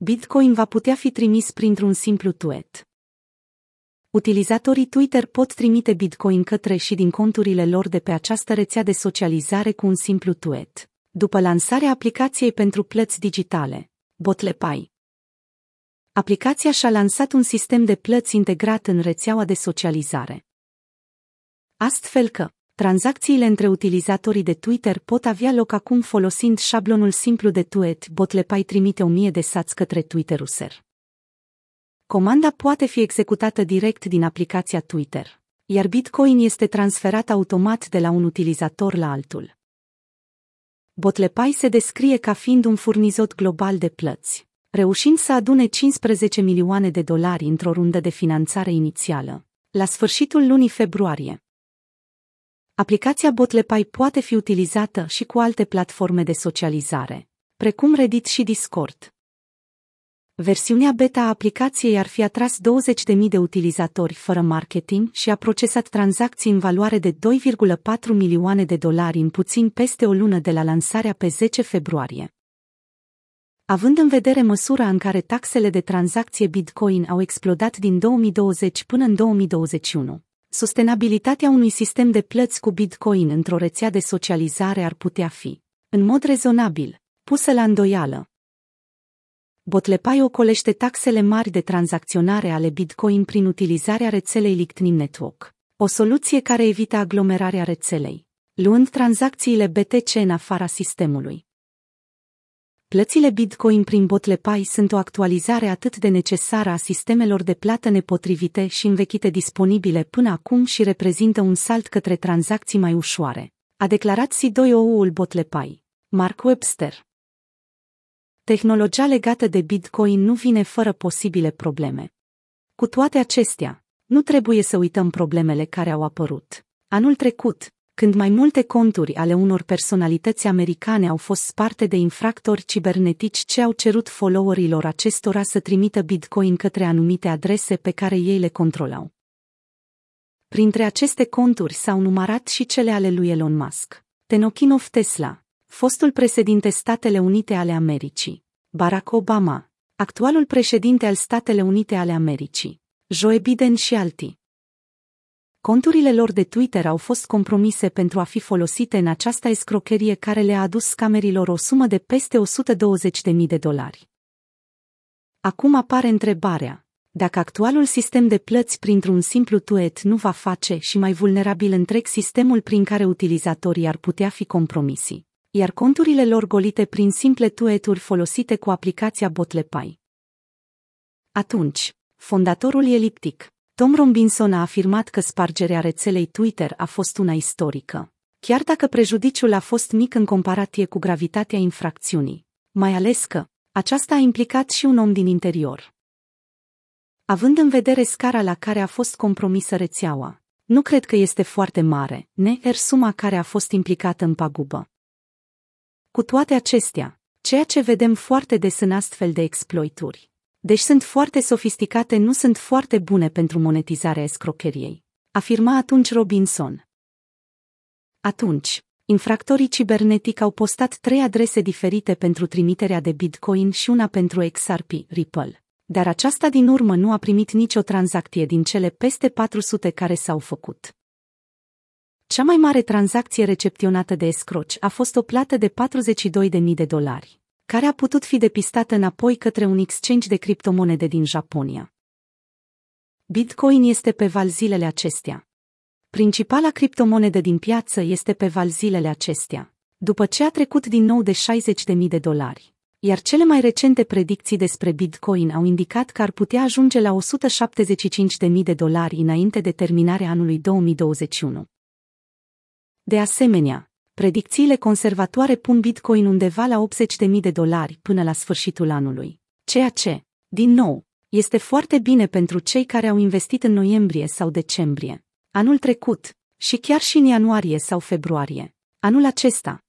Bitcoin va putea fi trimis printr-un simplu tweet. Utilizatorii Twitter pot trimite Bitcoin către și din conturile lor de pe această rețea de socializare cu un simplu tweet. După lansarea aplicației pentru plăți digitale, Botlepay. Aplicația și-a lansat un sistem de plăți integrat în rețeaua de socializare. Astfel că, tranzacțiile între utilizatorii de Twitter pot avea loc acum folosind șablonul simplu de tweet Botlepay trimite 1000 de sați către Twitter user. Comanda poate fi executată direct din aplicația Twitter, iar Bitcoin este transferat automat de la un utilizator la altul. Botlepay se descrie ca fiind un furnizor global de plăți, reușind să adune 15 milioane de dolari într-o rundă de finanțare inițială, la sfârșitul lunii februarie. Aplicația Botlepay poate fi utilizată și cu alte platforme de socializare, precum Reddit și Discord. Versiunea beta a aplicației ar fi atras 20.000 de utilizatori fără marketing și a procesat tranzacții în valoare de 2,4 milioane de dolari în puțin peste o lună de la lansarea pe 10 februarie. Având în vedere măsura în care taxele de tranzacție Bitcoin au explodat din 2020 până în 2021, sustenabilitatea unui sistem de plăți cu Bitcoin într-o rețea de socializare ar putea fi, în mod rezonabil, pusă la îndoială. Botlepay ocolește taxele mari de tranzacționare ale Bitcoin prin utilizarea rețelei Lightning Network, o soluție care evită aglomerarea rețelei, luând tranzacțiile BTC în afara sistemului. Plățile Bitcoin prin Botlepay sunt o actualizare atât de necesară a sistemelor de plată nepotrivite și învechite disponibile până acum și reprezintă un salt către tranzacții mai ușoare, a declarat C2OU-ul Botlepay, Mark Webster. Tehnologia legată de Bitcoin nu vine fără posibile probleme. Cu toate acestea, nu trebuie să uităm problemele care au apărut. Anul trecut, când mai multe conturi ale unor personalități americane au fost sparte de infractori cibernetici ce au cerut followerilor acestora să trimită bitcoin către anumite adrese pe care ei le controlau. Printre aceste conturi s-au numărat și cele ale lui Elon Musk, Tenochinov Tesla, fostul președinte Statele Unite ale Americii, Barack Obama, actualul președinte al Statele Unite ale Americii, Joe Biden și alții. Conturile lor de Twitter au fost compromise pentru a fi folosite în această escrocherie care le-a adus scamerilor o sumă de peste 120.000 de dolari. Acum apare întrebarea, dacă actualul sistem de plăți printr-un simplu tweet nu va face și mai vulnerabil întreg sistemul prin care utilizatorii ar putea fi compromisi iar conturile lor golite prin simple tueturi folosite cu aplicația Botlepay. Atunci, fondatorul eliptic, Tom Robinson a afirmat că spargerea rețelei Twitter a fost una istorică, chiar dacă prejudiciul a fost mic în comparație cu gravitatea infracțiunii, mai ales că aceasta a implicat și un om din interior. Având în vedere scara la care a fost compromisă rețeaua, nu cred că este foarte mare, ne er suma care a fost implicată în pagubă. Cu toate acestea, ceea ce vedem foarte des în astfel de exploituri, deci sunt foarte sofisticate, nu sunt foarte bune pentru monetizarea escrocheriei, afirma atunci Robinson. Atunci, infractorii cibernetic au postat trei adrese diferite pentru trimiterea de Bitcoin și una pentru XRP, Ripple. Dar aceasta din urmă nu a primit nicio tranzacție din cele peste 400 care s-au făcut. Cea mai mare tranzacție recepționată de escroci a fost o plată de 42.000 de dolari, care a putut fi depistată înapoi către un exchange de criptomonede din Japonia. Bitcoin este pe val zilele acestea. Principala criptomonedă din piață este pe val zilele acestea, după ce a trecut din nou de 60.000 de dolari. Iar cele mai recente predicții despre Bitcoin au indicat că ar putea ajunge la 175.000 de dolari înainte de terminarea anului 2021. De asemenea, predicțiile conservatoare pun Bitcoin undeva la 80.000 de dolari până la sfârșitul anului, ceea ce, din nou, este foarte bine pentru cei care au investit în noiembrie sau decembrie, anul trecut, și chiar și în ianuarie sau februarie, anul acesta.